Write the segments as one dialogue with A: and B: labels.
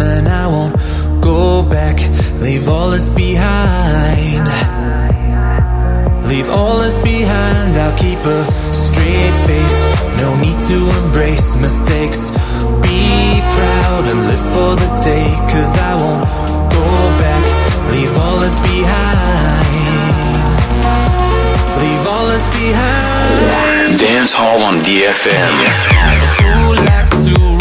A: and I won't go back. Leave all this behind. Leave all this behind. I'll keep a straight face. No need to embrace mistakes. Be proud and live for the day Cause I won't go back. Leave all this behind. Leave all this behind.
B: Dance Hall on DFM
A: Who likes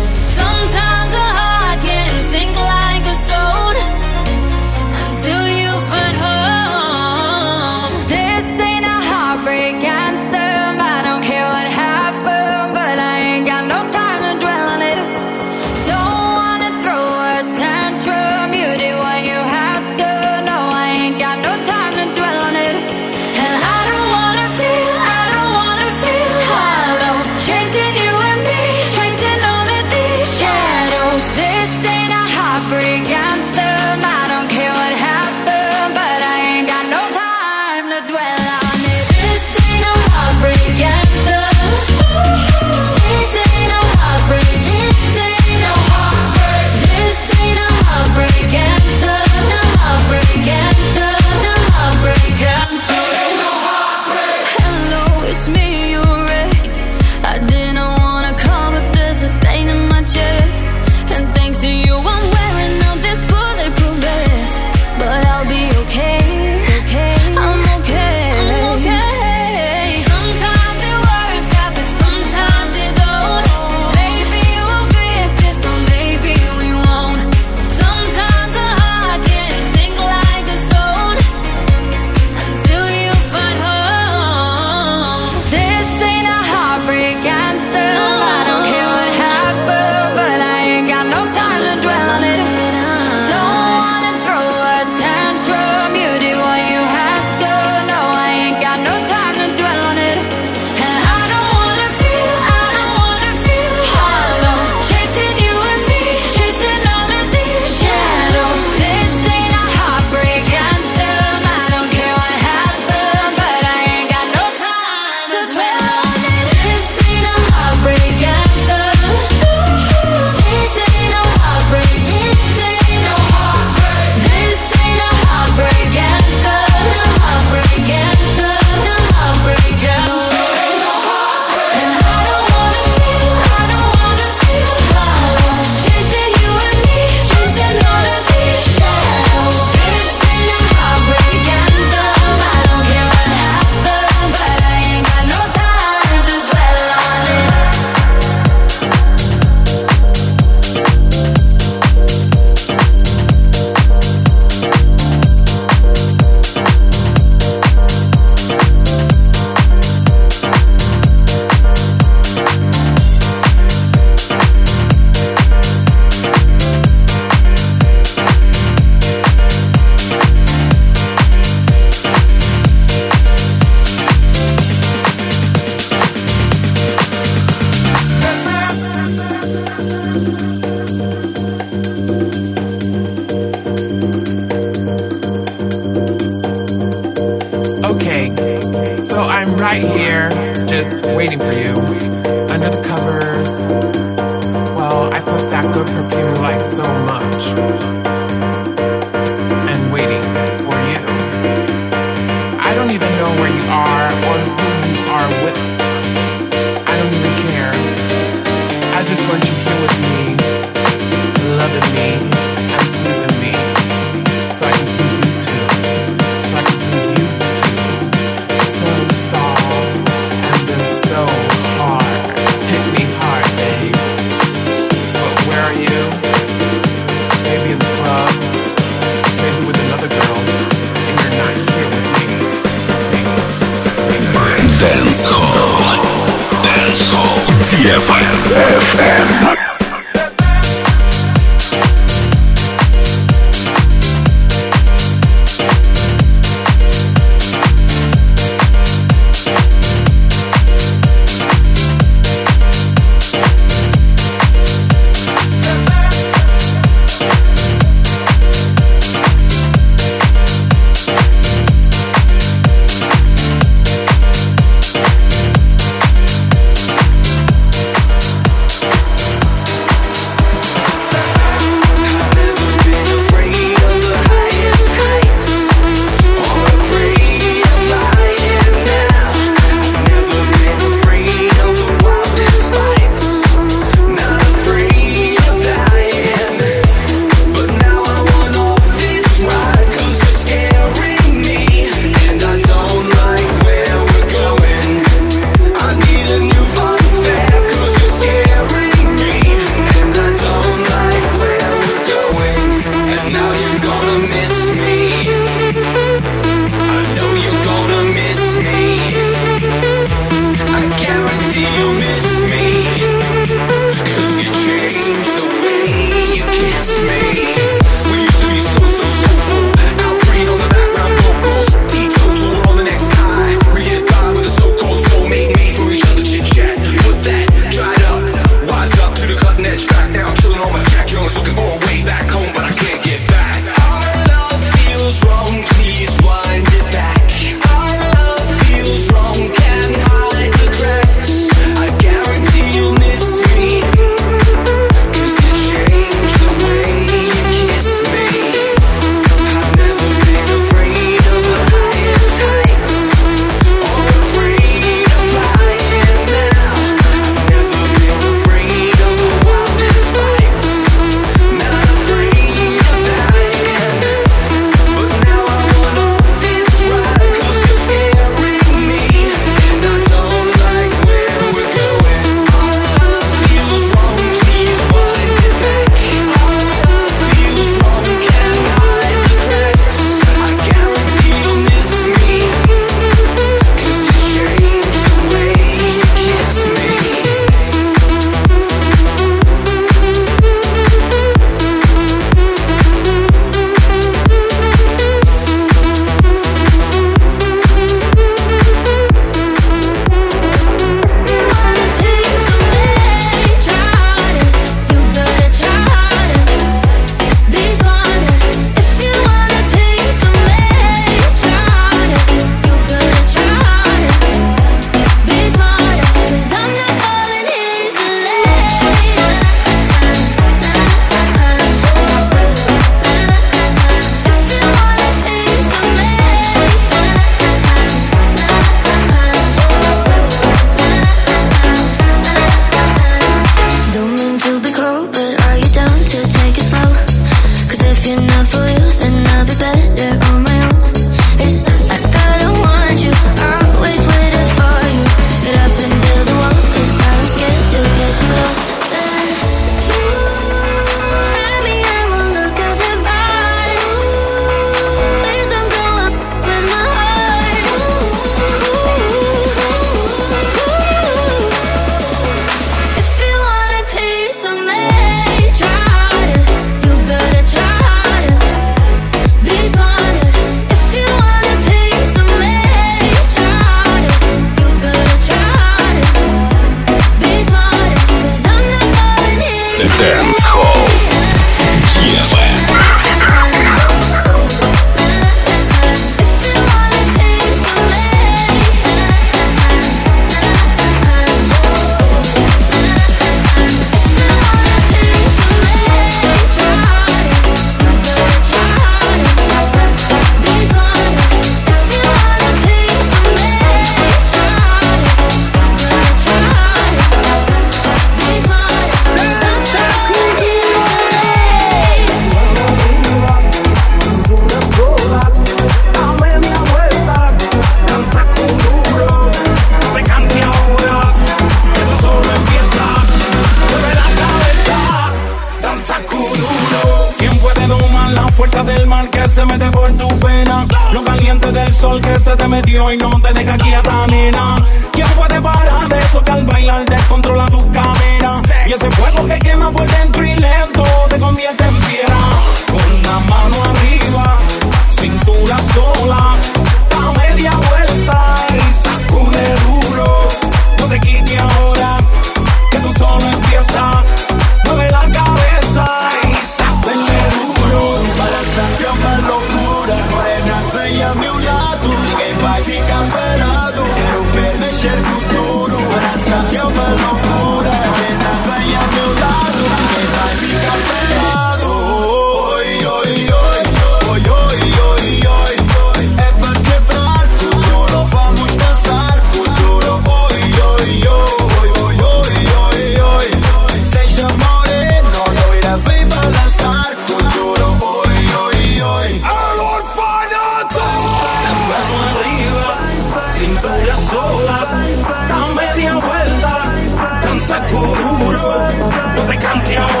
C: No te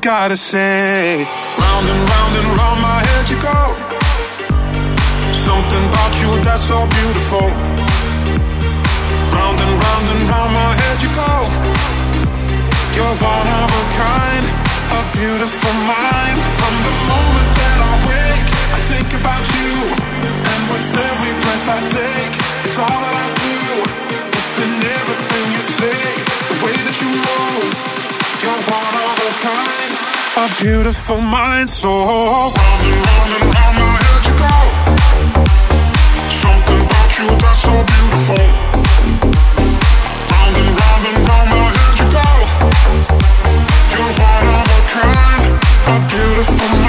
D: gotta say, round and
E: round and round my head you go. Something about you that's so beautiful. Round and round and round my head you go. You're one of a kind, a beautiful mind. From the moment that I wake, I think about you. And with every breath I take, it's all that I do. It's in everything you say, the way that you move. You're one of a kind, a beautiful mind. So round and round and round my head you go. Something about you that's so beautiful. Round and round and round my head you go. You're one of a kind, a beautiful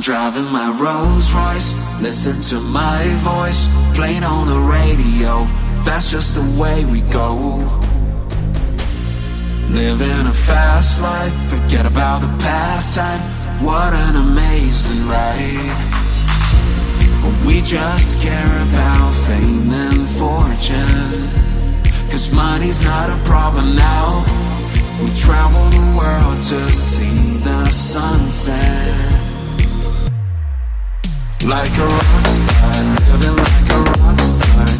F: Driving my Rolls Royce, listen to my voice, playing on the radio. That's just the way we go. Living a fast life, forget about the past time. What an amazing ride. We just care about fame and fortune. Cause money's not a problem now. We travel the world to see the sunset. Like a rock star, living like a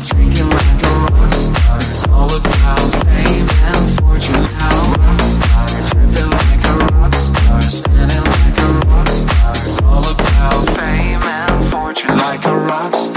F: drinking like a. It's all about fame and fortune like a spinning like a. It's all about fame and fortune. Like a.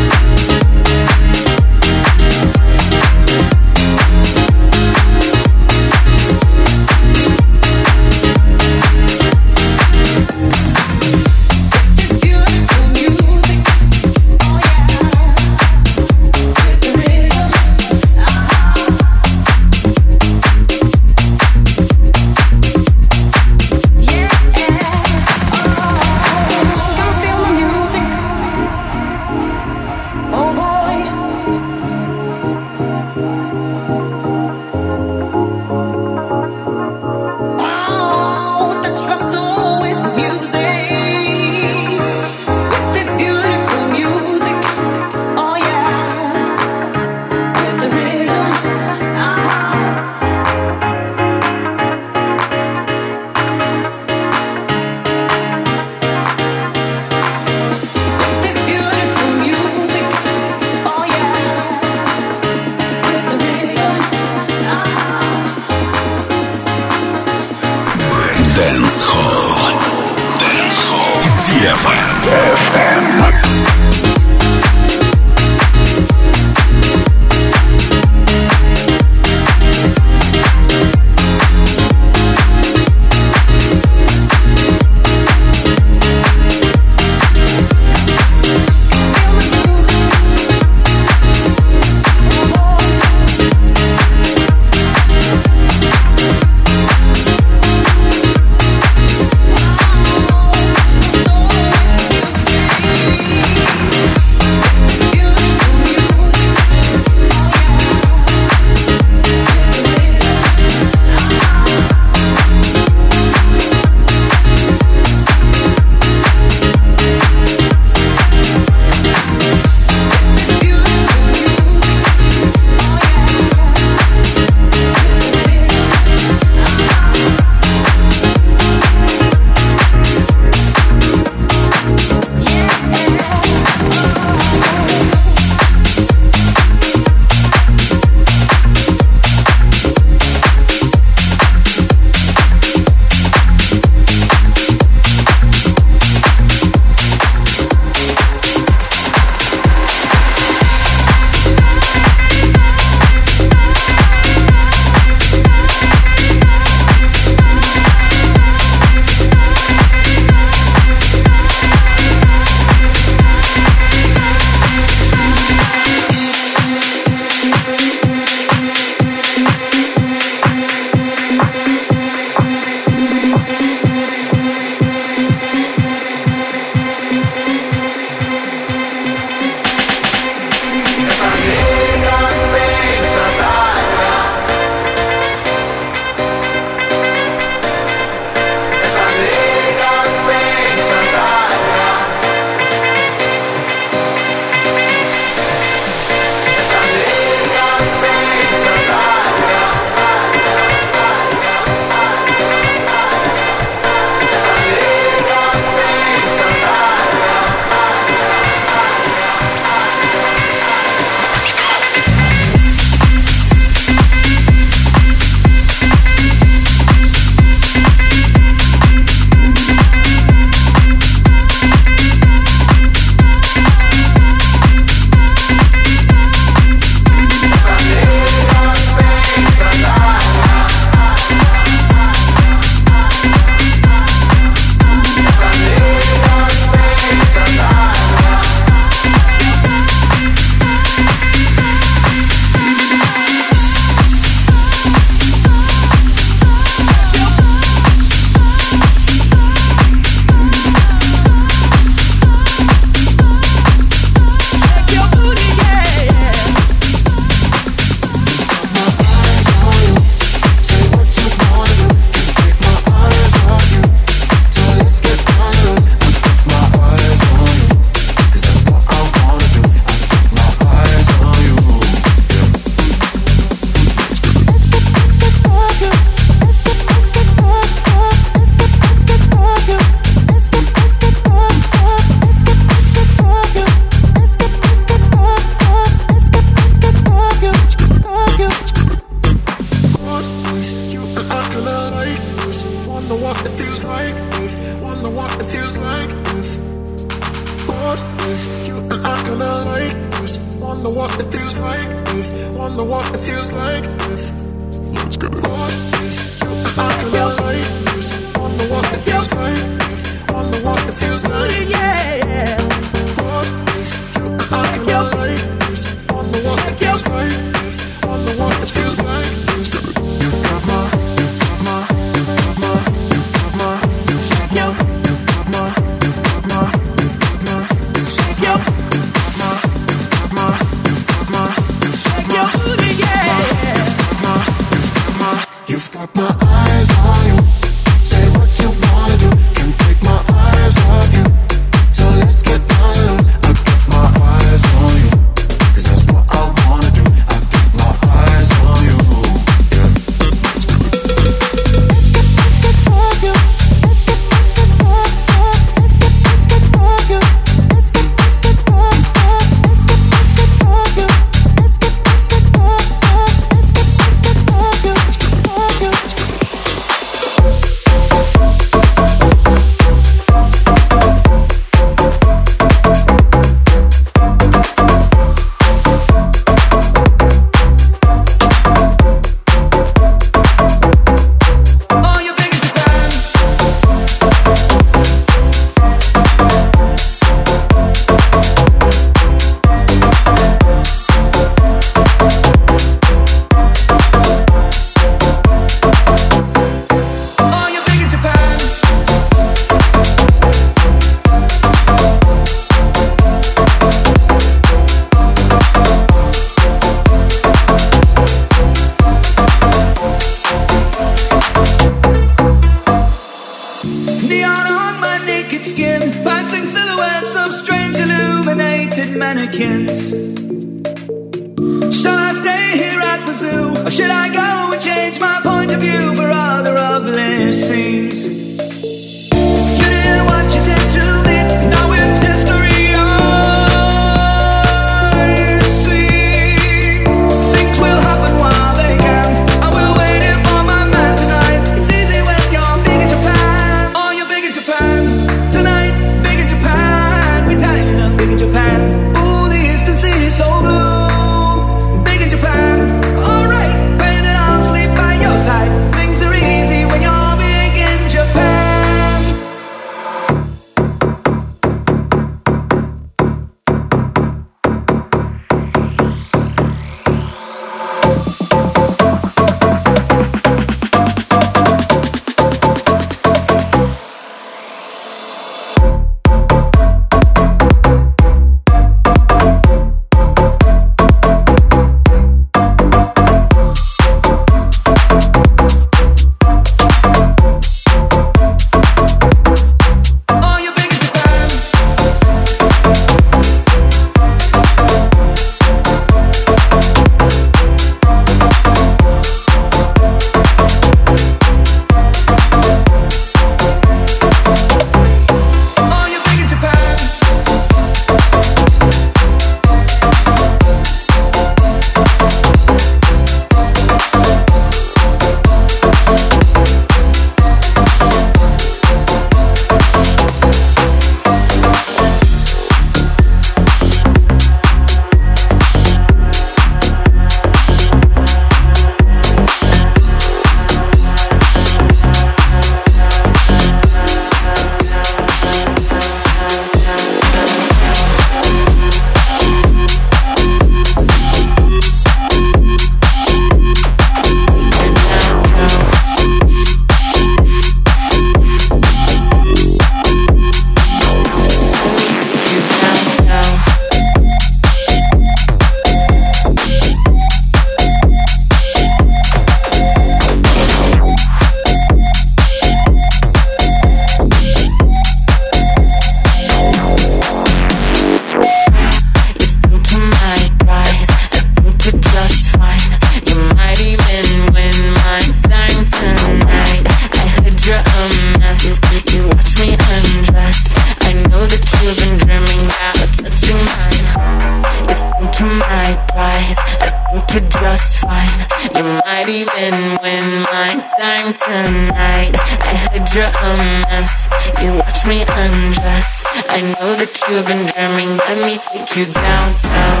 G: tonight.
H: I heard you're a mess. You watch me undress. I know that you've been dreaming. Let me take you downtown.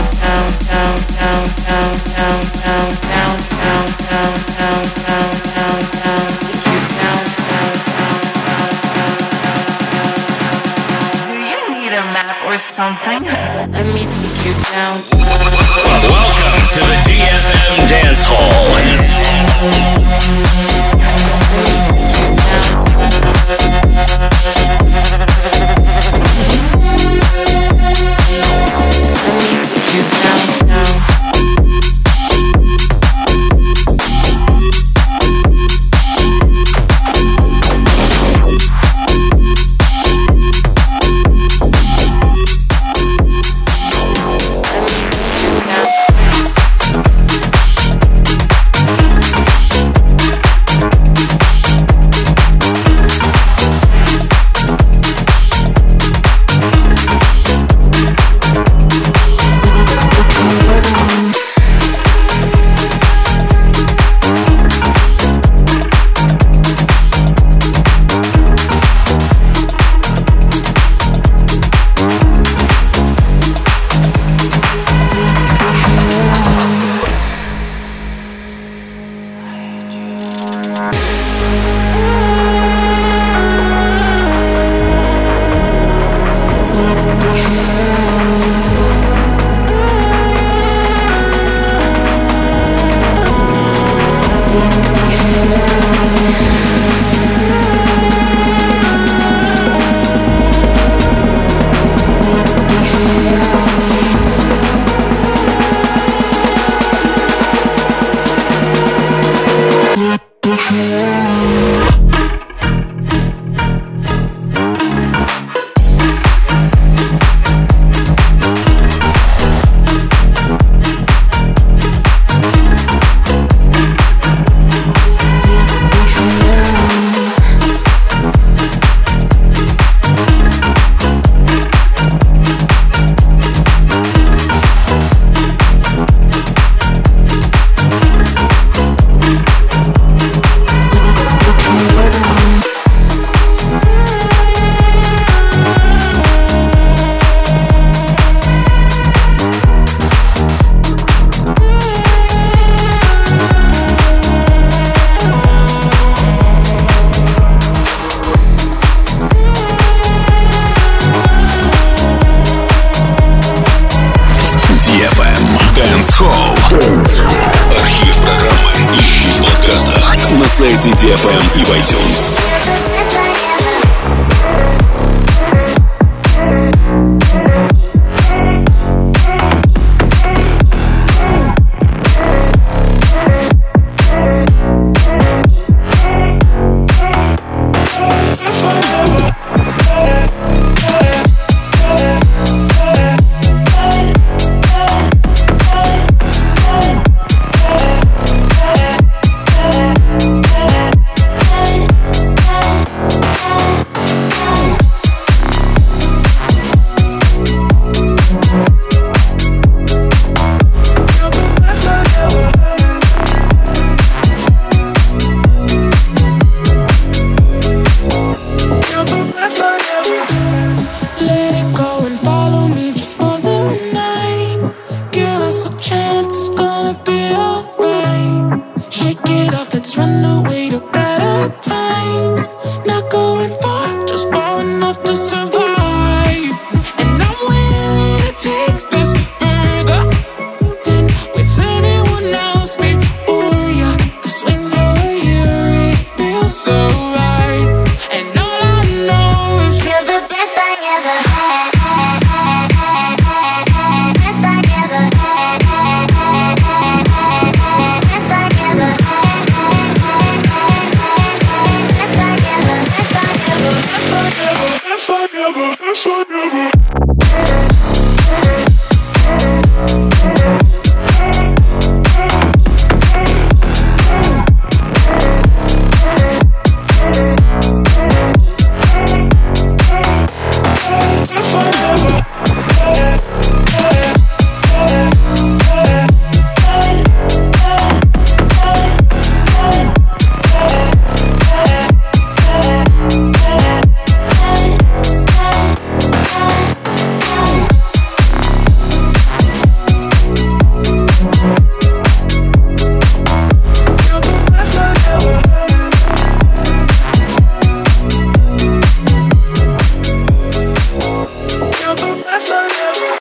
H: Do you need a map or something? Let me take you down.
B: Welcome to the DFM Dance Hall. DFM